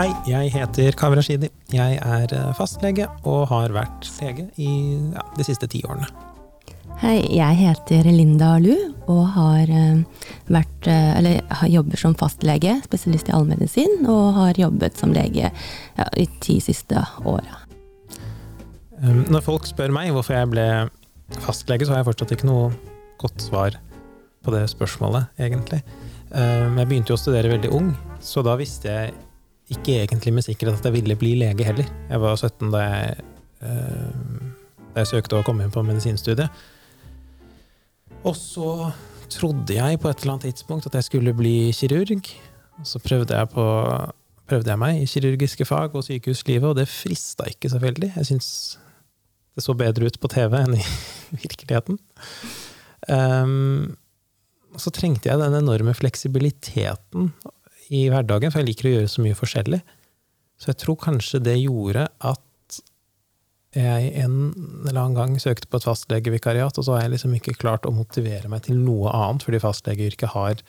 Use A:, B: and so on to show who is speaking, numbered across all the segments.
A: Hei, jeg heter Kaveh Rashidi. Jeg er eh, fastlege og har vært lege i ja, de siste ti årene.
B: Hei, jeg heter Linda Lu og har eh, vært, eh, eller, jobber som fastlege, spesialist i allmedisin, og har jobbet som lege ja, de ti siste åra.
A: Um, når folk spør meg hvorfor jeg ble fastlege, så har jeg fortsatt ikke noe godt svar på det spørsmålet, egentlig. Um, jeg begynte jo å studere veldig ung, så da visste jeg ikke egentlig med sikkerhet at jeg ville bli lege heller. Jeg var 17 da jeg, uh, da jeg søkte å komme inn på medisinstudiet. Og så trodde jeg på et eller annet tidspunkt at jeg skulle bli kirurg. Og så prøvde jeg, på, prøvde jeg meg i kirurgiske fag og sykehuslivet, og det frista ikke så veldig. Jeg syns det så bedre ut på TV enn i virkeligheten. Um, så trengte jeg den enorme fleksibiliteten i hverdagen, for jeg liker å gjøre så mye forskjellig. Så jeg tror kanskje det gjorde at jeg en eller annen gang søkte på et fastlegevikariat, og så har jeg liksom ikke klart å motivere meg til noe annet, fordi fastlegeyrket har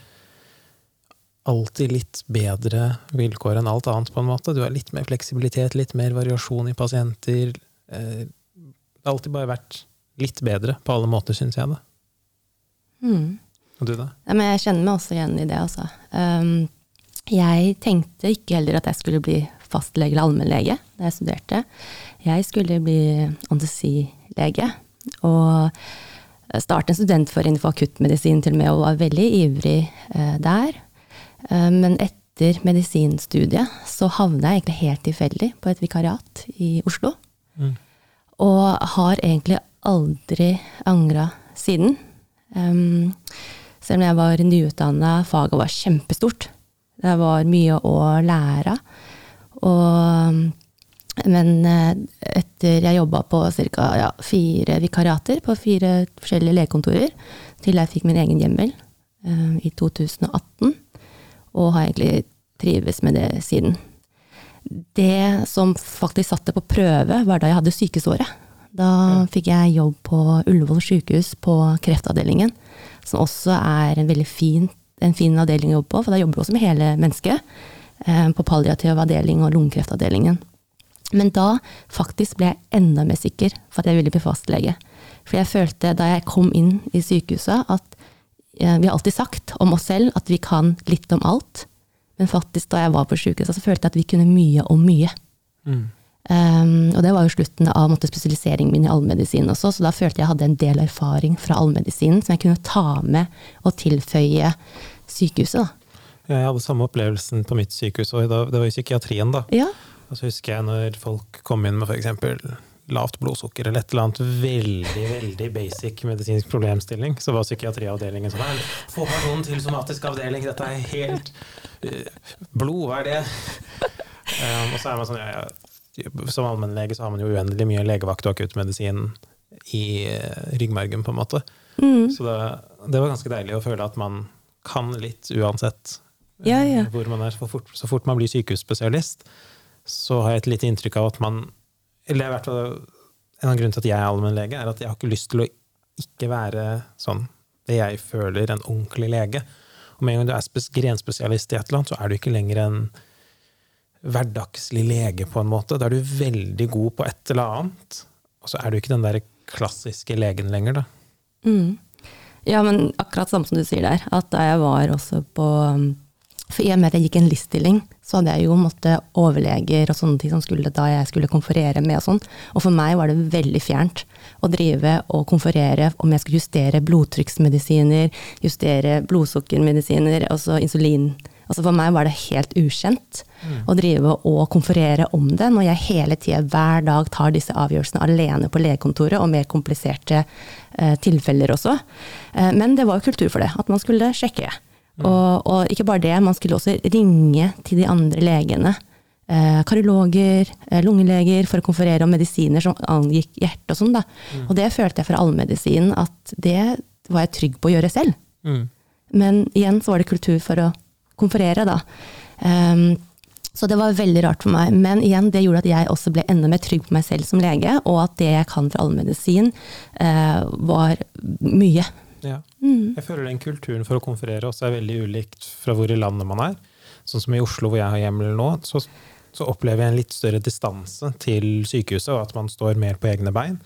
A: alltid litt bedre vilkår enn alt annet, på en måte. Du har litt mer fleksibilitet, litt mer variasjon i pasienter. Eh, det har alltid bare vært litt bedre på alle måter, syns jeg. det.
B: Mm.
A: Og du, da?
B: Ja, men jeg kjenner meg også igjen i det, altså. Um, jeg tenkte ikke heller at jeg skulle bli fastlege eller allmennlege da jeg studerte. Jeg skulle bli anestesilege. Og starte en studentforening for akuttmedisin til og med, og var veldig ivrig eh, der. Eh, men etter medisinstudiet så havna jeg egentlig helt tilfeldig på et vikariat i Oslo.
A: Mm.
B: Og har egentlig aldri angra siden. Um, selv om jeg var nyutdanna, faget var kjempestort. Det var mye å lære. Og, men eh, etter jeg jobba på ca. Ja, fire vikariater på fire forskjellige legekontorer, til jeg fikk min egen hjemmel uh, i 2018, og har egentlig trives med det siden. Det som faktisk satte på prøve, var da jeg hadde sykesåret. Da fikk jeg jobb på Ullevål sykehus på kreftavdelingen, som også er en veldig fin, en fin avdeling å jobbe på, for da jobber du også med hele mennesket. Eh, på palliativ avdeling og lungekreftavdelingen. Men da faktisk ble jeg enda mer sikker for at jeg ville bli fastlege. For jeg følte da jeg kom inn i sykehuset at eh, vi har alltid sagt om oss selv at vi kan litt om alt. Men faktisk da jeg var på sykehuset, så følte jeg at vi kunne mye om mye.
A: Mm.
B: Um, og det var jo slutten av måtte, spesialiseringen min i allmedisin også, så da følte jeg hadde en del erfaring fra allmedisinen som jeg kunne ta med og tilføye sykehuset. da.
A: Jeg hadde samme opplevelsen på mitt sykehus, og det var i psykiatrien. da.
B: Ja.
A: Og så husker jeg når folk kom inn med f.eks. lavt blodsukker eller et eller annet veldig veldig basic medisinsk problemstilling, så var psykiatriavdelingen sånn «Nei, Få personen til somatisk avdeling, dette er helt uh, Blod, hva er det? Um, og så er man sånn ja, ja, Som allmennlege så har man jo uendelig mye legevakt og akuttmedisin i uh, ryggmargen, på en måte.
B: Mm.
A: Så det, det var ganske deilig å føle at man kan litt uansett
B: Ja, ja.
A: hvor man er. Fort, så fort man blir sykehusspesialist, så har jeg et lite inntrykk av at man Eller i hvert fall en av grunnene til at jeg er allmennlege, er at jeg har ikke lyst til å ikke være sånn det jeg føler en ordentlig lege. Og med en gang du er grenspesialist i et eller annet, så er du ikke lenger en hverdagslig lege, på en måte. Da er du veldig god på et eller annet, og så er du ikke den der klassiske legen lenger, da.
B: Mm. Ja, men akkurat samme som du sier der, at da jeg var også på um, For i og med at jeg gikk en LIS-stilling, så hadde jeg jo måttet overleger og sånne ting som skulle da jeg skulle konferere med og sånn. Og for meg var det veldig fjernt å drive og konferere om jeg skulle justere blodtrykksmedisiner, justere blodsukkermedisiner, altså insulin. Altså for meg var det helt ukjent å drive og konferere om det, når jeg hele tida hver dag tar disse avgjørelsene alene på legekontoret, og mer kompliserte eh, tilfeller også. Eh, men det var jo kultur for det, at man skulle sjekke. Og, og ikke bare det, man skulle også ringe til de andre legene. Eh, kardiologer, eh, lungeleger, for å konferere om medisiner som angikk hjerte og sånn. da. Og det følte jeg fra allmedisinen at det var jeg trygg på å gjøre selv.
A: Mm.
B: Men igjen så var det kultur for å konferere, da. Um, så det var veldig rart for meg. Men igjen, det gjorde at jeg også ble enda mer trygg på meg selv som lege, og at det jeg kan fra allmedisin, eh, var mye.
A: Ja. Jeg føler den kulturen for å konferere også er veldig ulikt fra hvor i landet man er. Sånn som i Oslo, hvor jeg har hjemmel nå, så så opplever jeg en litt større distanse til sykehuset, og at man står mer på egne bein.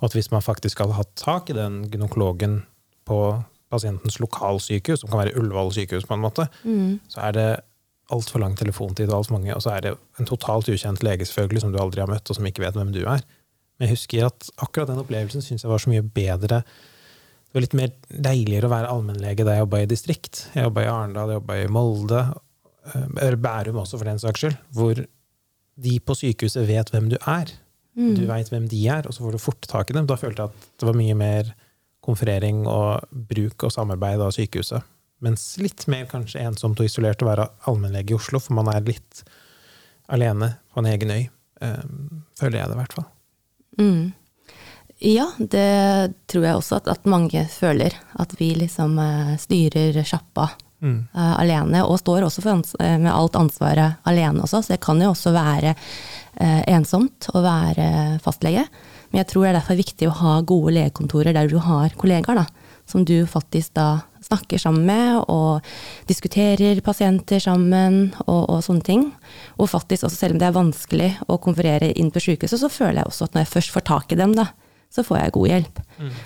A: Og at hvis man faktisk hadde hatt tak i den gynekologen på pasientens lokalsykehus, som kan være Ullevål sykehus, på en måte,
B: Mm.
A: så er det altfor lang telefontid, og alt mange, og så er det en totalt ukjent lege selvfølgelig, som du aldri har møtt, og som ikke vet hvem du er. Men jeg husker at akkurat den opplevelsen syns jeg var så mye bedre. Det var litt mer deiligere å være allmennlege da jeg jobba i distrikt. Jeg jobba i Arendal, jeg jobba i Molde, eh, eller Bærum også, for den saks skyld. Hvor de på sykehuset vet hvem du er.
B: Mm.
A: Du veit hvem de er, og så får du fort tak i dem. Da følte jeg at det var mye mer konferering og bruk og samarbeid av sykehuset. Mens litt mer kanskje ensomt og isolert å være allmennlege i Oslo, for man er litt alene på en egen øy. eh, Føler jeg det, i hvert fall.
B: Mm. Ja, det tror jeg også at, at mange føler. At vi liksom eh, styrer sjappa
A: Mm.
B: uh, alene, og står også med alt ansvaret alene også. Så det kan jo også være uh, ensomt å være fastlege. Men jeg tror det er derfor viktig å ha gode legekontorer der du har kollegaer, da. Som du faktisk da snakker sammen med, og diskuterer pasienter sammen, og, og sånne ting. Og faktisk også, selv om det er vanskelig å konferere inn på sykehuset, så føler jeg også at når jeg først får tak i dem, da, så får jeg god hjelp.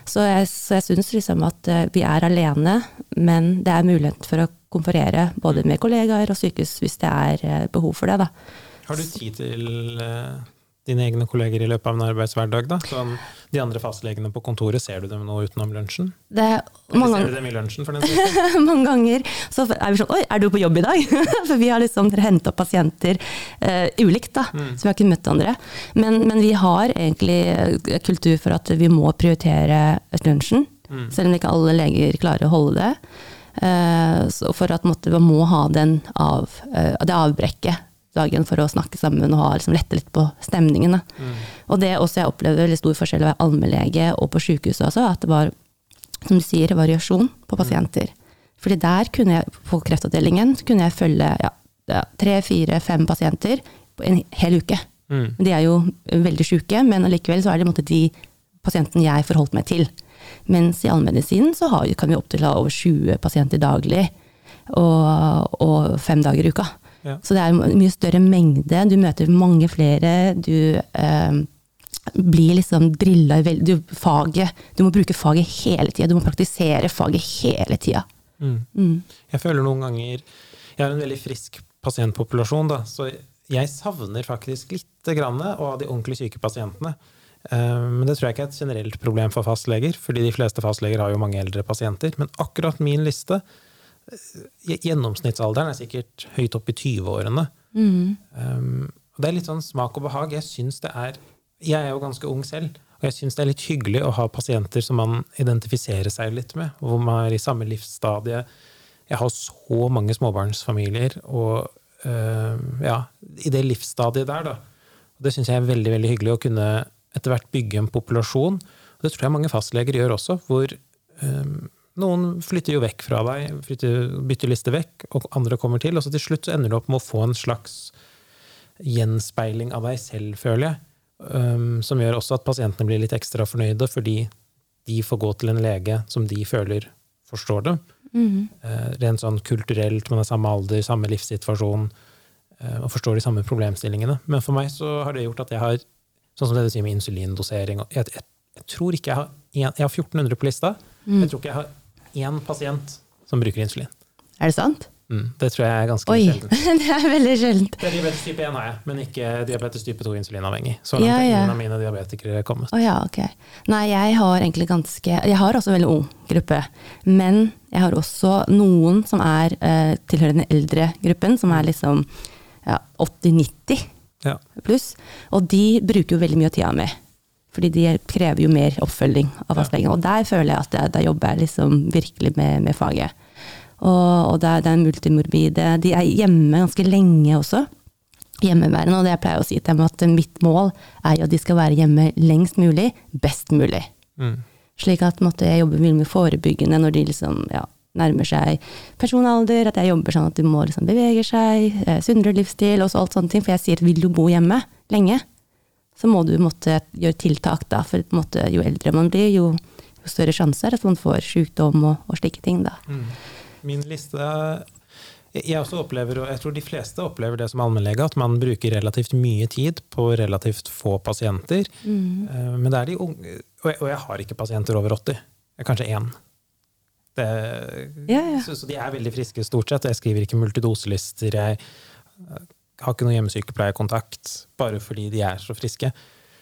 B: Så jeg, så jeg syns liksom at eh, vi er alene, men det er mulighet for å konferere både med kollegaer og sykehus hvis det er eh, behov for det, da.
A: Har du tid til eh, dine egne kolleger i løpet av en arbeidshverdag? da? Sånn, de andre fastlegene på kontoret, ser du dem nå utenom lunsjen?
B: Det er
A: Eller ser du dem i lunsjen, for den saks
B: mange ganger så er vi sånn Oi, er du på jobb i dag? For vi har liksom hentet opp pasienter uh, ulikt, da. Så vi har ikke møtt andre. Men, men vi har egentlig eh, kultur for at vi må prioritere lunsjen. Selv om ikke alle leger klarer å holde det. Uh, så for at måtte, man må ha den av, uh, det avbrekket dagen for å snakke sammen og ha, liksom, lette litt på stemningen. Da. Og det også jeg opplevde veldig stor forskjell å være allmennlege og på sykehuset også, at det var som du sier, variasjon på pasienter. Fordi der kunne jeg, på kreftavdelingen, kunne jeg følge ja, tre, fire, fem pasienter på en hel uke.
A: Mm.
B: De er jo veldig syke, men allikevel så er det måte de pasientene jeg forholdt meg til. Mens i allmennmedisinen så har, kan vi opptil ha over 20 pasienter daglig, og, og fem dager i uka.
A: Ja.
B: Så det er en mye større mengde, du møter mange flere, du eh, blir liksom drilla i du, faget, du må bruke faget hele tida, du må praktisere faget hele tida.
A: Mm.
B: Mm.
A: Jeg føler noen ganger Jeg har en veldig frisk pasientpopulasjon, da, så jeg savner faktisk litt grann av de ordentlig syke pasientene. Eh, Men det tror jeg ikke er et generelt problem for fastleger, fordi de fleste fastleger har jo mange eldre pasienter. Men akkurat min liste Gjennomsnittsalderen er sikkert høyt opp i 20-årene.
B: Mm.
A: Um, det er litt sånn smak og behag. Jeg syns det er Jeg er jo ganske ung selv, og jeg syns det er litt hyggelig å ha pasienter som man identifiserer seg litt med, og hvor man er i samme livsstadie. Jeg har så mange småbarnsfamilier, og uh, ja, i det livsstadiet der, da. Og det syns jeg er veldig, veldig hyggelig å kunne etter hvert bygge en populasjon. Og det tror jeg mange fastleger gjør også, hvor um, noen flytter jo vekk fra deg, flytter, bytter liste vekk, og andre kommer til. Og så til slutt ender du opp med å få en slags gjenspeiling av deg selv, føler jeg. Um, som gjør også at pasientene blir litt ekstra fornøyde, fordi de får gå til en lege som de føler forstår dem.
B: Mm.
A: Uh, rent sånn kulturelt, man er samme alder, samme livssituasjon, uh, og forstår de samme problemstillingene. Men for meg så har det gjort at jeg har, sånn som det du sier med insulindosering jeg, jeg, jeg tror ikke jeg har Jeg har 1400 på lista.
B: Mm.
A: Jeg tror ikke jeg har én pasient som bruker insulin.
B: Er det sant?
A: Mm, det tror jeg er ganske
B: Oi,
A: sjeldent.
B: det er veldig sjeldent.
A: Det er diabetes type 1 har jeg, men ikke diabetes type 2 insulinavhengig. Så langt
B: Ja,
A: er
B: ja.
A: ingen av mine diabetikere kommet.
B: Oh, ja, okay. Nei, jeg har egentlig ganske Jeg har også en veldig ung gruppe. Men jeg har også noen som er eh, tilhører den eldre gruppen, som er liksom ja, 80-90
A: Ja.
B: pluss. Og de bruker jo veldig mye av tida mi. Fordi de krever jo mer oppfølging av fastlegen. Og der føler jeg at jeg, der jobber jeg liksom virkelig med, med faget. Og, og det er, det er multimorbide. De er hjemme ganske lenge også. Hjemmeværende. Og det jeg pleier å si til dem, at mitt mål er jo at de skal være hjemme lengst mulig, best mulig.
A: Mm.
B: Slik at måtte jeg jobbe mye med forebyggende når de liksom, ja, nærmer seg personalder, At jeg jobber sånn at de må liksom bevege seg, eh, sunnere livsstil og så alt sånne ting. For jeg sier vil du bo hjemme lenge, så må du måtte gjøre tiltak, da. For måte, jo eldre man blir, jo, jo større sjanse er at man får sykdom og, og slike ting, da.
A: Mm. Min liste Jeg også opplever, og jeg tror de fleste opplever det som allmennlege, at man bruker relativt mye tid på relativt få pasienter. Mm. Men det er de unge Og jeg, og jeg har ikke pasienter over 80. Jeg er kanskje én. Det,
B: Ja, ja.
A: Så, så de er veldig friske stort sett. Jeg skriver ikke multidoselister. Jeg eh, har ikke noen hjemmesykepleierkontakt bare fordi de er så friske.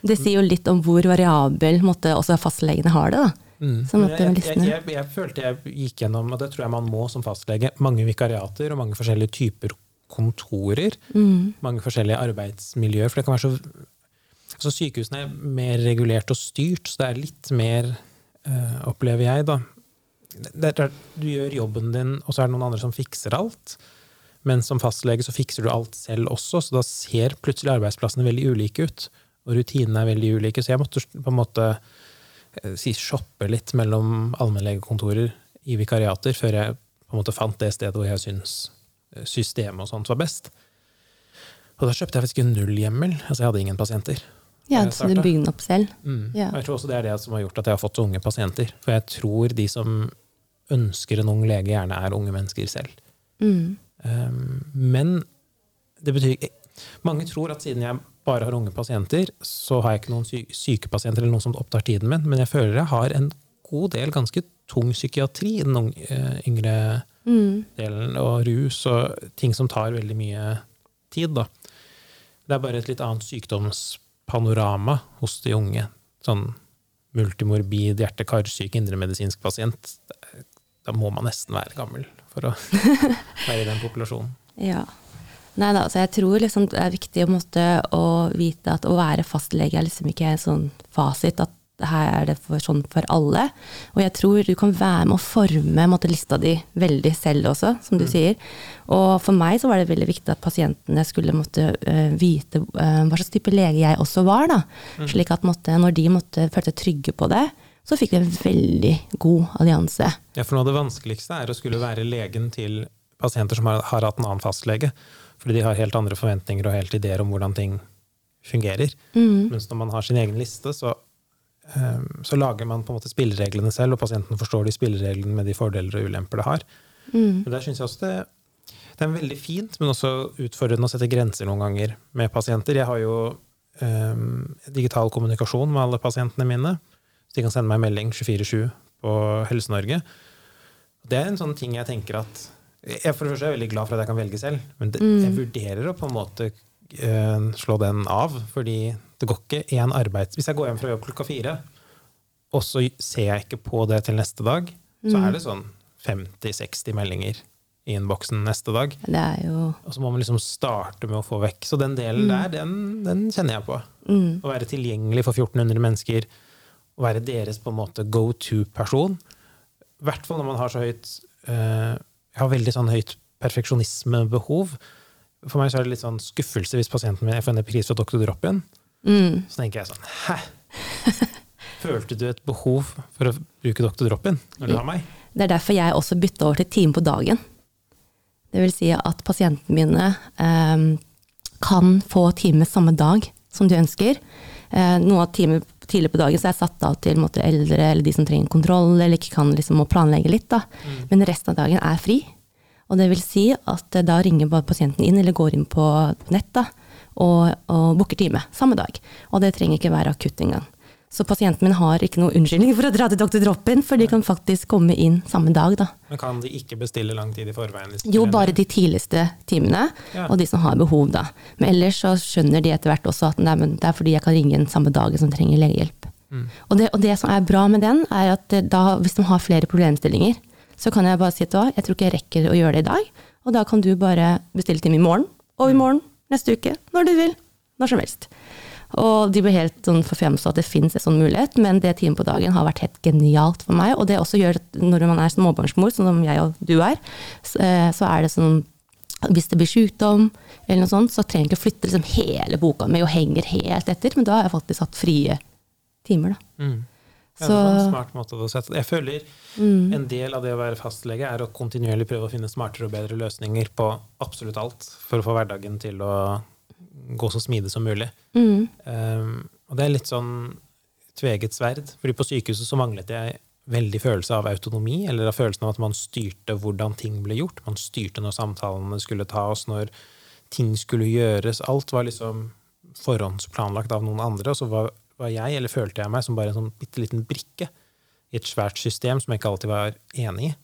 B: Det sier jo litt om hvor variabel måtte, også fastlegene har det. da. Mm.
A: Sånn
B: at
A: jeg, jeg, jeg, jeg følte jeg gikk gjennom, og det tror jeg man må som fastlege, mange vikariater og mange forskjellige typer kontorer. Mange forskjellige arbeidsmiljøer. For det kan være så altså Sykehusene er mer regulert og styrt, så det er litt mer, øh, opplever jeg, da. Det det, du gjør jobben din, og så er det noen andre som fikser alt. Men som fastlege så fikser du alt selv også, så da ser plutselig arbeidsplassene veldig ulike ut. Og rutinene er veldig ulike. Så jeg måtte på en måte eh, si shoppe litt mellom allmennlegekontorer i vikariater før jeg på en måte fant det stedet hvor jeg syns eh, systemet og sånt var best. Og da kjøpte jeg faktisk en nullhjemmel. Altså jeg hadde ingen pasienter.
B: Ja, så du bygde den opp selv.
A: Mm.
B: Ja.
A: Jeg tror også det er det som har gjort at jeg har fått så unge pasienter. For jeg tror de som ønsker en ung lege, gjerne er unge mennesker selv.
B: Mm.
A: Um, men det betyr Mange tror at siden jeg bare har unge pasienter, så har jeg ikke noen sy syke pasienter eller noen som opptar tiden min, men jeg føler jeg har en god del ganske tung psykiatri i den eh, yngre
B: Mm.
A: delen, og rus og ting som tar veldig mye tid, da. Det er bare et litt annet sykdomspanorama hos de unge. Sånn multimorbid, hjerte-karsyk, indremedisinsk pasient. Da må man nesten være gammel for å være i den populasjonen.
B: Ja. Nei da, så jeg tror liksom det er viktig å, måtte, å vite at å være fastlege er liksom ikke en sånn fasit, at her er det for, sånn for alle. Og jeg tror du kan være med å forme måtte, lista di veldig selv også, som du sier. Og for meg så var det veldig viktig at pasientene skulle måtte uh, vite uh, hva slags type lege jeg også var, da. Slik at måtte, når de måtte følte trygge på det, så fikk vi en veldig god allianse.
A: Ja, for noe av det vanskeligste er å skulle være legen til pasienter som har, har hatt en annen fastlege. Fordi de har helt andre forventninger og helt ideer om hvordan ting fungerer. Mens når man har sin egen liste, så, um, så lager man på en måte spillereglene selv, og pasienten forstår de spillereglene med de fordeler og ulemper det har. Men der synes jeg også det, det er veldig fint, men også utfordrende å sette grenser noen ganger med pasienter. Jeg har jo um, digital kommunikasjon med alle pasientene mine. De kan sende meg en melding 24-7 på Helse-Norge. Det er en sånn ting jeg tenker at jeg for det første er veldig glad for at jeg kan velge selv, men det, jeg vurderer å på en måte uh, slå den av. Fordi det går ikke én arbeid Hvis jeg går hjem fra jobb klokka fire, og så ser jeg ikke på det til neste dag, så er det sånn 50-60 meldinger i innboksen neste dag.
B: Det er jo
A: Og så må man liksom starte med å få vekk. Så den delen der, den, den kjenner jeg på. Å være tilgjengelig for 1400 mennesker, å være deres på en måte go to-person. I hvert fall når man har så høyt uh, Jeg har veldig sånn høyt perfeksjonismebehov. For meg så er det litt sånn skuffelse hvis pasienten min får en pris fra Dr. Drop-in.
B: mm,
A: Så tenker jeg sånn Hæ? Følte du et behov for å bruke Dr. Drop-in når du har meg?
B: Det er derfor jeg også bytta over til time på dagen. Det vil si at pasientene mine eh, kan få time samme dag som de ønsker. Eh, noen av timer tidlig på dagen så er jeg satt av til måte, eldre eller de som trenger kontroll, eller ikke kan liksom, må planlegge litt. Da. Men resten av dagen er fri. Og det vil si at eh, da ringer bare pasienten inn, eller går inn på nett da, og, og booker time samme dag. Og det trenger ikke være akutt engang. Så pasienten min har ikke noe unnskyldning for å dra til Dr. Drop-in, for de kan faktisk komme inn samme dag, da.
A: Men kan de ikke bestille lang tid i forveien? hvis
B: Jo, bare de tidligste timene,
A: Ja.
B: og de som har behov, da. Men ellers så skjønner de etter hvert også at nei, det er fordi jeg kan ringe inn samme dagen som trenger legehjelp. Og, det, og det som er bra med den, er at da, hvis de har flere problemstillinger, så kan jeg bare si at «Å, jeg tror ikke jeg rekker å gjøre det i dag, og da kan du bare bestille time i morgen, og i morgen, neste uke, når du vil, når som helst. Og de ble helt sånn forfjamsa at det finnes en sånn mulighet, men det timen på dagen har vært helt genialt for meg. Og det også gjør at når man er småbarnsmor, sånn som jeg og du er, så eh, er det sånn hvis det blir sykdom, eller noe sånt, så trenger jeg ikke å flytte liksom hele boka mi og henger helt etter, men da har jeg faktisk hatt frie timer. Da.
A: Mm. Ja, det var en smart måte å sette. Jeg føler en del av det å være fastlege er å kontinuerlig prøve å finne smartere og bedre løsninger på absolutt alt for å få hverdagen til å gå så smidig som mulig.
B: Mm.
A: Um, og det er litt sånn tveget sverd, fordi på sykehuset så manglet jeg veldig følelse av autonomi, eller av følelsen av at man styrte hvordan ting ble gjort. Man styrte når samtalene skulle tas, når ting skulle gjøres. Alt var liksom forhåndsplanlagt av noen andre, og så var, var jeg, eller følte jeg meg, som bare en sånn bitte liten brikke i et svært system som jeg ikke alltid var enig i.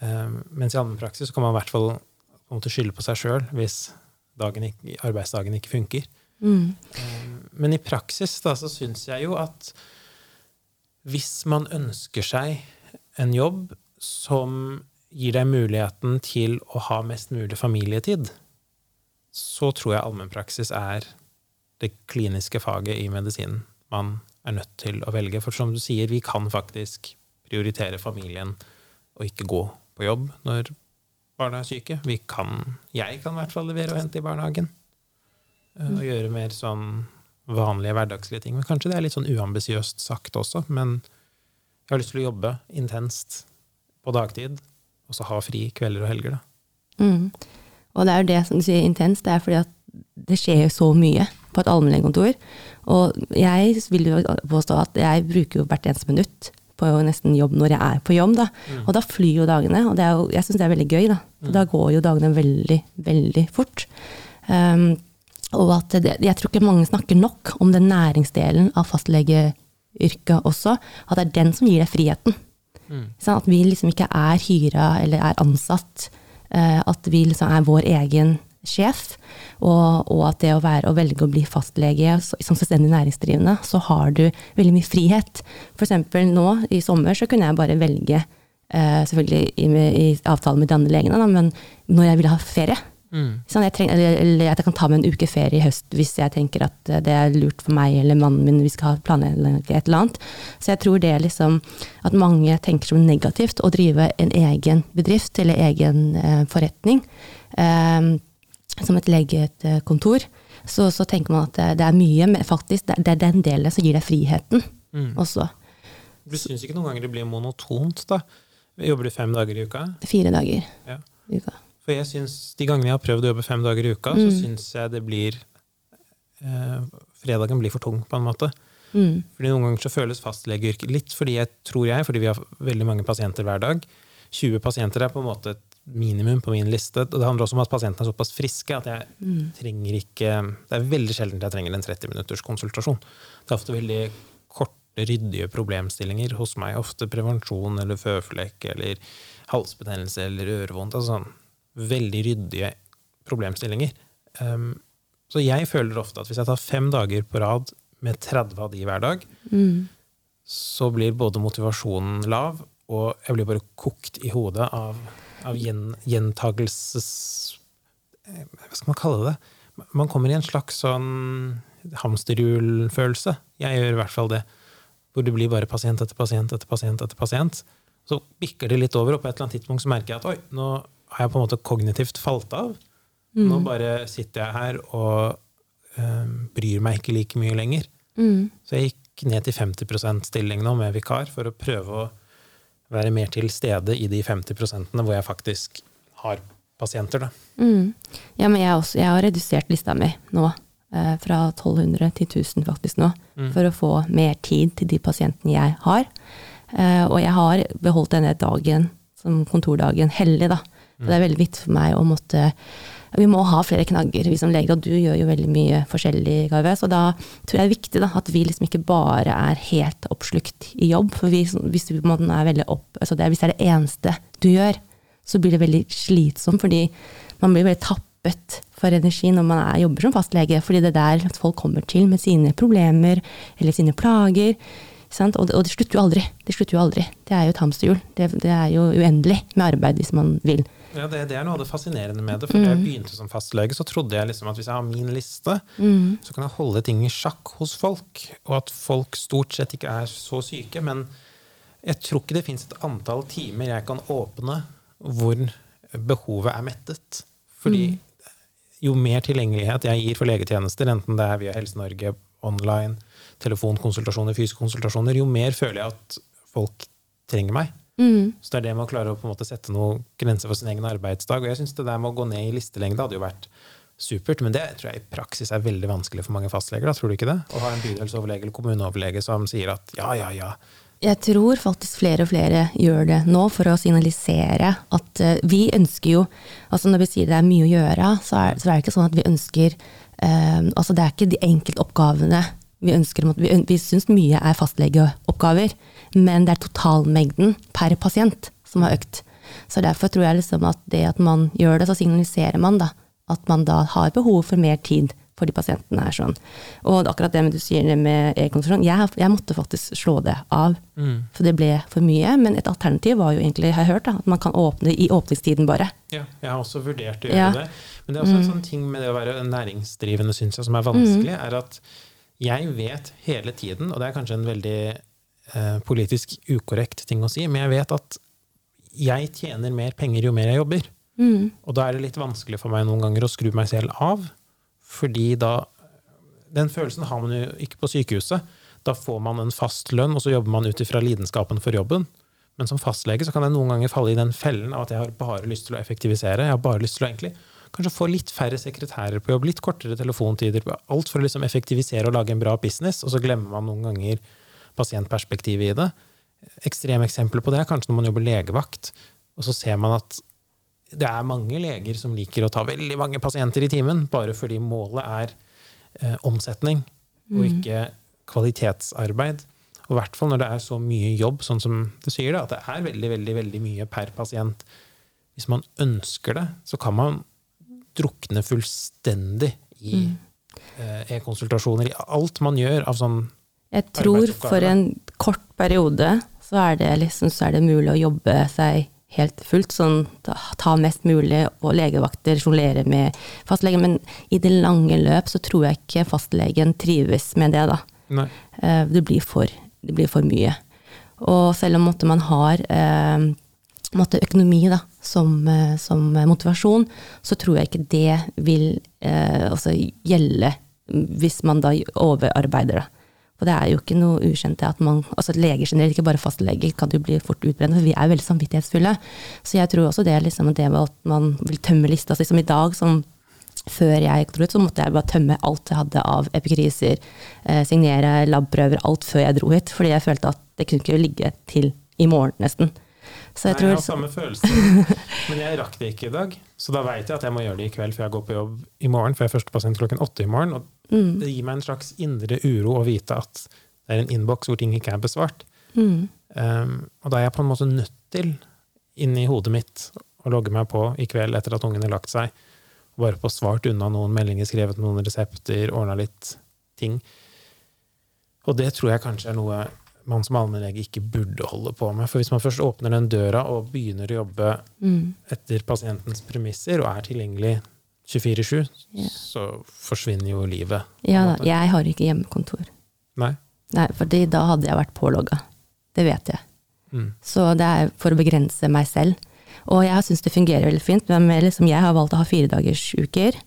A: Um, mens i allmennpraksis så kan man i hvert fall på en måte skylde på seg sjøl hvis ikke, arbeidsdagen ikke funker. Mm. Um, men i praksis da, så syns jeg jo at hvis man ønsker seg en jobb som gir deg muligheten til å ha mest mulig familietid, så tror jeg allmennpraksis er det kliniske faget i medisinen man er nødt til å velge. For som du sier, vi kan faktisk prioritere familien og ikke gå på jobb når barna er syke. Vi kan, jeg kan i hvert fall levere og hente i barnehagen. Eh, og gjøre mer sånn vanlige hverdagslige ting. Men kanskje det er litt sånn uambisiøst sagt også. Men jeg har lyst til å jobbe intenst på dagtid, og så ha fri kvelder og helger, da.
B: Mm. Og det er jo det som du sier intenst, det er fordi at det skjer jo så mye på et allmennlegekontor. Og jeg vil jo påstå at jeg bruker jo hvert eneste minutt på nesten jobb når jeg er på jobb. Da. Mm. Og da flyr jo dagene, og jo, jeg syns det er veldig gøy. Da. Mm. da går jo dagene veldig, veldig fort. Um, og at det, jeg tror ikke mange snakker nok om den næringsdelen av fastlegeyrket også. At det er den som gir deg friheten. Mm. Sånn, at vi liksom ikke er hyra eller er ansatt. Uh, at vi liksom er vår egen sjef. Og, og at det å, være, å velge å bli fastlege som selvstendig næringsdrivende, så har du veldig mye frihet. F.eks. nå i sommer så kunne jeg bare velge, eh, selvfølgelig i, i, avtale med de andre legene, da, men når jeg ville ha ferie Mm. Sånn, trenger, eller, at jeg kan ta meg en uke ferie i høst hvis jeg tenker at det er lurt for meg eller mannen min, vi skal planlegge et eller annet. Så jeg tror det er liksom at mange tenker som negativt å drive en egen bedrift eller egen eh, forretning. Eh, som et legekontor. Så, så tenker man at det, det er mye, men faktisk det, det, er den delen som gir deg friheten mm. også.
A: Du syns ikke noen ganger det blir monotont, da? Jobber du fem dager i uka?
B: Fire dager ja. i uka.
A: For jeg synes, De gangene jeg har prøvd å jobbe fem dager i uka, mm. så syns jeg det blir eh, Fredagen blir for tung, på en måte. Mm. Fordi Noen ganger så føles fastlegeyrket litt fordi jeg tror jeg, fordi vi har veldig mange pasienter hver dag. 20 pasienter er på en måte et minimum på min liste. og Det handler også om at pasientene er såpass friske at jeg mm. trenger ikke Det er veldig sjelden jeg trenger en 30 minutters konsultasjon. Det er ofte veldig korte, ryddige problemstillinger hos meg. Ofte prevensjon eller føflekk eller halsbetennelse eller ørevondt. altså veldig ryddige problemstillinger. Um, så jeg føler ofte at hvis jeg tar fem dager på rad med 30 av de hver dag, mm. så blir både motivasjonen lav, og jeg blir bare kokt i hodet av, av gjen, gjentagelses... Eh, hva skal man kalle det? Man kommer i en slags sånn hamsterhjulfølelse. Jeg gjør i hvert fall det. Hvor det blir bare pasient etter pasient etter pasient etter pasient. Så bikker det litt over, og på et eller annet tidspunkt så merker jeg at oi, nå har jeg på en måte kognitivt falt av. Mm. Nå bare sitter jeg her og øh, bryr meg ikke like mye lenger. Mm. Så jeg gikk ned til 50% stilling nå med vikar for å prøve å være mer til stede i de 50% hvor jeg faktisk har pasienter.
B: Mm. Ja, men jeg, også, jeg, har redusert lista mi nå. Eh, fra 1200 til 1000 faktisk nå. Mm. For å få mer tid til de pasientene jeg har. Eh, og jeg har beholdt denne dagen som kontordagen hellig, da. Det er veldig viktig for meg å måtte vi må ha flere knagger, vi som leger, og du gjør jo veldig mye forskjellig, Garve. Så da tror jeg det er viktig da, at vi liksom ikke bare er helt oppslukt i jobb. For vi, hvis, er opp, altså det, hvis det er det eneste du gjør, så blir det veldig slitsomt. Fordi man blir veldig tappet for energi når man er, jobber som fastlege. Fordi det er der at folk kommer til med sine problemer eller sine plager. Og det, og, det, slutter jo aldri. Det slutter jo aldri. Det er jo et hamsterhjul. Det, det er jo uendelig med arbeid hvis man vil.
A: Ja, det, det, er noe av det fascinerende med det. For mm. da jeg begynte som fastlege, så trodde jeg liksom at hvis jeg har min liste, mm. så kan jeg holde ting i sjakk hos folk. Og at folk stort sett ikke er så syke. Men jeg tror ikke det fins et antall timer jeg kan åpne hvor behovet er mettet. Fordi mm. jo mer tilgjengelighet jeg gir for legetjenester, enten det er via Helse-Norge, online, telefonkonsultasjoner, fysiske konsultasjoner, jo mer føler jeg at folk trenger meg. Mm. Så det er det med å klare å på en måte sette noen grenser for sin egen arbeidsdag. Og jeg syns det der med å gå ned i listelengde hadde jo vært supert, men det tror jeg i praksis er veldig vanskelig for mange fastleger. Da, tror du ikke det? Å ha en bydelsoverlege eller kommuneoverlege som sier at ja, ja, ja,
B: Jeg tror faktisk flere og flere gjør det nå for å signalisere at uh, vi ønsker jo altså Når vi sier det er mye å gjøre, så er, så er det ikke sånn at vi ønsker uh, altså Det er ikke de enkeltoppgavene vi ønsker. Vi, vi syns mye er fastlegeoppgaver, men det er totalmengden per pasient som har økt. Så derfor tror jeg liksom at det at man gjør det, så signaliserer man da at man da har behov for mer tid for de pasientene her. Sånn. Og akkurat det med du sier med e-konsultasjon, jeg, jeg, måtte faktisk slå det av. Mm. For det ble for mye. Men et alternativ var jo egentlig, har jeg hørt, da, at man kan åpne i åpningstiden bare.
A: Ja, jeg har også vurdert å gjøre ja. det. Men det er også en mm. sånn ting med det å være næringsdrivende, syns jeg, som er vanskelig, mm. er at jeg vet hele tiden, og det er kanskje en veldig politisk ukorrekt ting å si, men jeg vet at jeg tjener mer penger jo mer jeg jobber. Mm. Og da er det litt vanskelig for meg noen ganger å skru meg selv av. Fordi da Den følelsen har man jo ikke på sykehuset. Da får man en fast lønn, og så jobber man ut ifra lidenskapen for jobben. Men som fastlege så kan jeg noen ganger falle i den fellen av at jeg har bare lyst til å effektivisere. Jeg har bare lyst til å egentlig kanskje få litt færre sekretærer på jobb, litt kortere telefontider. Alt for å liksom effektivisere og lage en bra business, og så glemmer man noen ganger pasientperspektivet i det. Ekstreme eksempler på det er kanskje når man jobber legevakt, og så ser man at det er mange leger som liker å ta veldig mange pasienter i timen, bare fordi målet er eh, omsetning og mm. ikke kvalitetsarbeid. Og i hvert fall når det er så mye jobb, sånn som du sier, da, at det er veldig, veldig, veldig mye per pasient. Hvis man ønsker det, så kan man drukne fullstendig i mm. eh, e-konsultasjoner, i alt man gjør av sånn
B: Jeg tror for en kort periode så er det, liksom, så er det mulig å jobbe seg helt fullt. Sånn ta mest mulig, og legevakter sjonglere med fastlegen. Men i det lange løp så tror jeg ikke fastlegen trives med det, da. Nei. Eh, det blir, for, det blir for mye. Og selv om man har eh, måtte økonomi da, som, eh, som, motivasjon, så tror jeg ikke det vil eh, altså gjelde hvis man da overarbeider. Da. Og det er jo ikke noe ukjent at man, altså leger generelt, ikke bare fastleger, kan jo bli fort utbrent. For vi er jo veldig samvittighetsfulle. Så jeg tror også det, liksom, det at man vil tømme lista. si, som I dag, som før jeg dro ut, så måtte jeg bare tømme alt jeg hadde av epikriser, eh, signere labprøver, alt før jeg dro hit. Fordi jeg følte at det kunne ikke ligge til i morgen, nesten.
A: Så jeg, Nei, jeg har samme følelse, men jeg rakk det ikke i dag. Så da veit jeg at jeg må gjøre det i kveld, for jeg går på jobb i morgen. For jeg er første pasient klokken åtte i morgen. Og mm. det gir meg en slags indre uro å vite at det er en innboks hvor ting ikke er besvart. Mm. Um, og da er jeg på en måte nødt til, inni hodet mitt, å logge meg på i kveld etter at ungen har lagt seg, og bare få svart unna noen meldinger, skrevet noen resepter, ordna litt ting. Og det tror jeg kanskje er noe man som allmennlege ikke burde holde på med. For hvis man først åpner den døra og begynner å jobbe mm. etter pasientens premisser og er tilgjengelig 24-7, ja. så forsvinner jo livet.
B: Ja da, jeg har ikke hjemmekontor.
A: Nei?
B: Nei, fordi da hadde jeg vært pålogga. Det vet jeg. Mm. Så det er for å begrense meg selv. Og jeg syns det fungerer veldig fint. Men liksom, jeg har valgt å ha firedagersuker.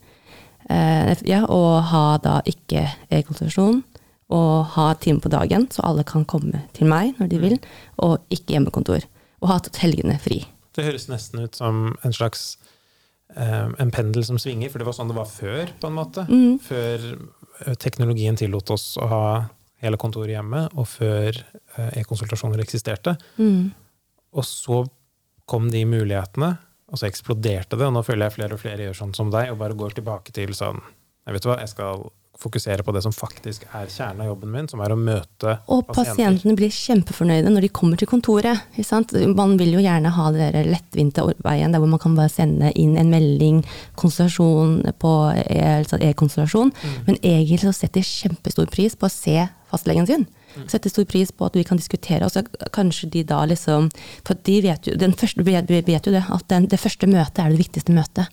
B: Eh, ja, og ha da ikke e-konsultasjon og ha time på dagen, så alle kan komme til meg når de vil, og ikke hjemmekontor. Og ha tatt helgene fri.
A: Det høres nesten ut som en slags eh, en pendel som svinger, for det var sånn det var før, på en måte. Mm. Før eh, teknologien tillot oss å ha hele kontoret hjemme, og før eh, e-konsultasjoner eksisterte. Mm. Og så kom de mulighetene, og så eksploderte det. Og nå føler jeg flere og flere gjør sånn som deg, og bare går tilbake til sånn Jeg vet hva, jeg skal fokusere på det som faktisk er kjernen av jobben min, som er å møte
B: og pasienter. Og pasientene blir kjempefornøyde når de kommer til kontoret. Man vil jo gjerne ha det der lettvinte veien der hvor man kan bare sende inn en melding, konsultasjon på e-konsultasjon. Mm. Men egentlig så setter de kjempestor pris på å se fastlegen sin. Mm. Setter stor pris på at vi kan diskutere. Og så kanskje de da liksom For de vet jo, den første, vet jo det, at den, det første møtet er det viktigste møtet.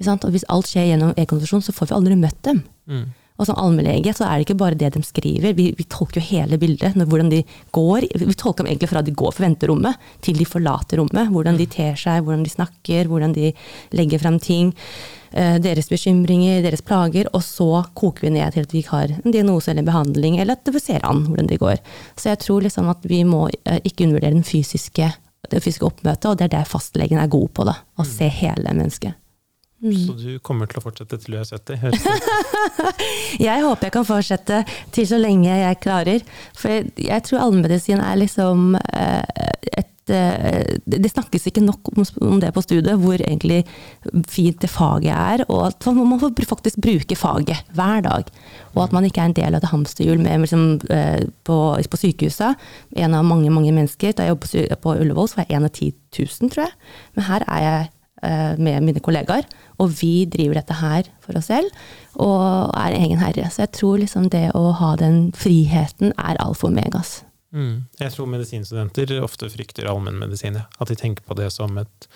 B: Og hvis alt skjer gjennom e-konsultasjon, så får vi aldri møtt dem. Mm. Og som allmennlege så er det ikke bare det de skriver, vi, vi tolker jo hele bildet. hvordan de går. Vi tolker dem egentlig fra de går fra venterommet til de forlater rommet. Hvordan de ter seg, hvordan de snakker, hvordan de legger frem ting. Eh, deres bekymringer, deres plager. Og så koker vi ned til at vi har en diagnose eller en behandling, eller at vi ser an hvordan de går. Så jeg tror liksom at vi må eh, ikke undervurdere den fysiske, det fysiske oppmøtet, og det er det fastlegen er god på. da, Å se hele mennesket. Mm.
A: Så du kommer til å fortsette til du er 70? høres det ut.
B: Jeg håper jeg kan fortsette til så lenge jeg klarer. For jeg, jeg tror allmedisin er liksom eh, et eh, Det snakkes ikke nok om, det på studiet, hvor egentlig fint det faget er. Og at man får faktisk bruke faget hver dag. Og at man ikke er en del av et hamsterhjul med, liksom, eh, på, på sykehuset. En av mange mange mennesker. Da jeg jobbet på, Ullevål, så var jeg en av 10 000, tror jeg. Men her er jeg med mine kollegaer, og vi driver dette her for oss selv, og er egen herre. Så jeg tror liksom det å ha den friheten er alfa og megas.
A: Mm. Jeg tror medisinstudenter ofte frykter allmennmedisin. ja. At de tenker på det som et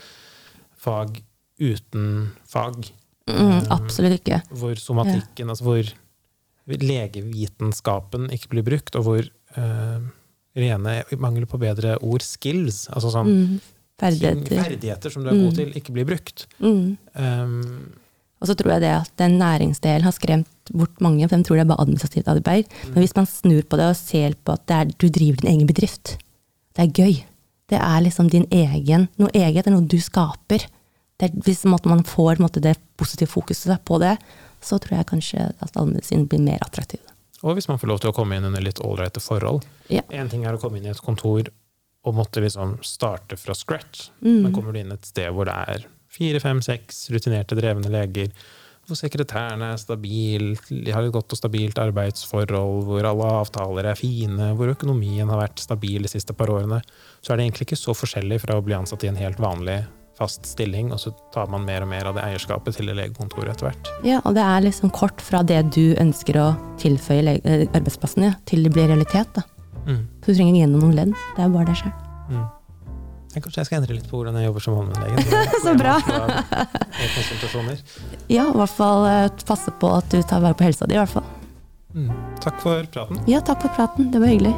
A: fag uten fag.
B: Mm, absolutt ikke.
A: Hvor somatikken, altså hvor legevitenskapen ikke blir brukt, og hvor eh, rene, mangel på bedre ord, skills, altså sånn
B: Mm,
A: ting,
B: ferdigheter.
A: ferdigheter som du er god
B: Mm.
A: til, ikke blir brukt.
B: Mm.
A: Um,
B: Og så tror jeg det at den næringsdelen har skremt bort mange, for de tror det er bare administrativt arbeid. Men hvis man snur på det og ser på at det er, du driver din egen bedrift, det er gøy. Det er liksom din egen, noe eget, det er noe du skaper. Det er, hvis en man får måte, det positive fokuset på det, så tror jeg kanskje at allmedisin blir mer attraktiv.
A: og hvis man får lov til å komme inn under litt ålreite forhold.
B: Ja.
A: Én ting er å komme inn i et kontor og måtte liksom starte fra scratch.
B: Mm.
A: Men kommer du inn et sted hvor det er fire, fem, seks rutinerte, drevne leger, hvor sekretæren er stabil, de har et godt og stabilt arbeidsforhold, hvor alle avtaler er fine, hvor økonomien har vært stabil de siste par årene, så er det egentlig ikke så forskjellig fra å bli ansatt i en helt vanlig fast stilling, og så tar man mer og mer av det eierskapet til det legekontoret etter hvert.
B: Ja, og det er liksom kort fra det du ønsker å tilføye eh, arbeidsplassen, ja, til det blir realitet. da.
A: Mm.
B: Så du trenger gjennom noen ledd. Det er bare det sjøl.
A: Mm. Kanskje jeg skal endre litt på hvordan jeg jobber som allmennlege.
B: Så bra. Ja, i hvert fall eh, passe på at du tar vare på helsa di, i hvert fall.
A: Mm. Takk for praten.
B: Ja, takk for praten. Det var hyggelig.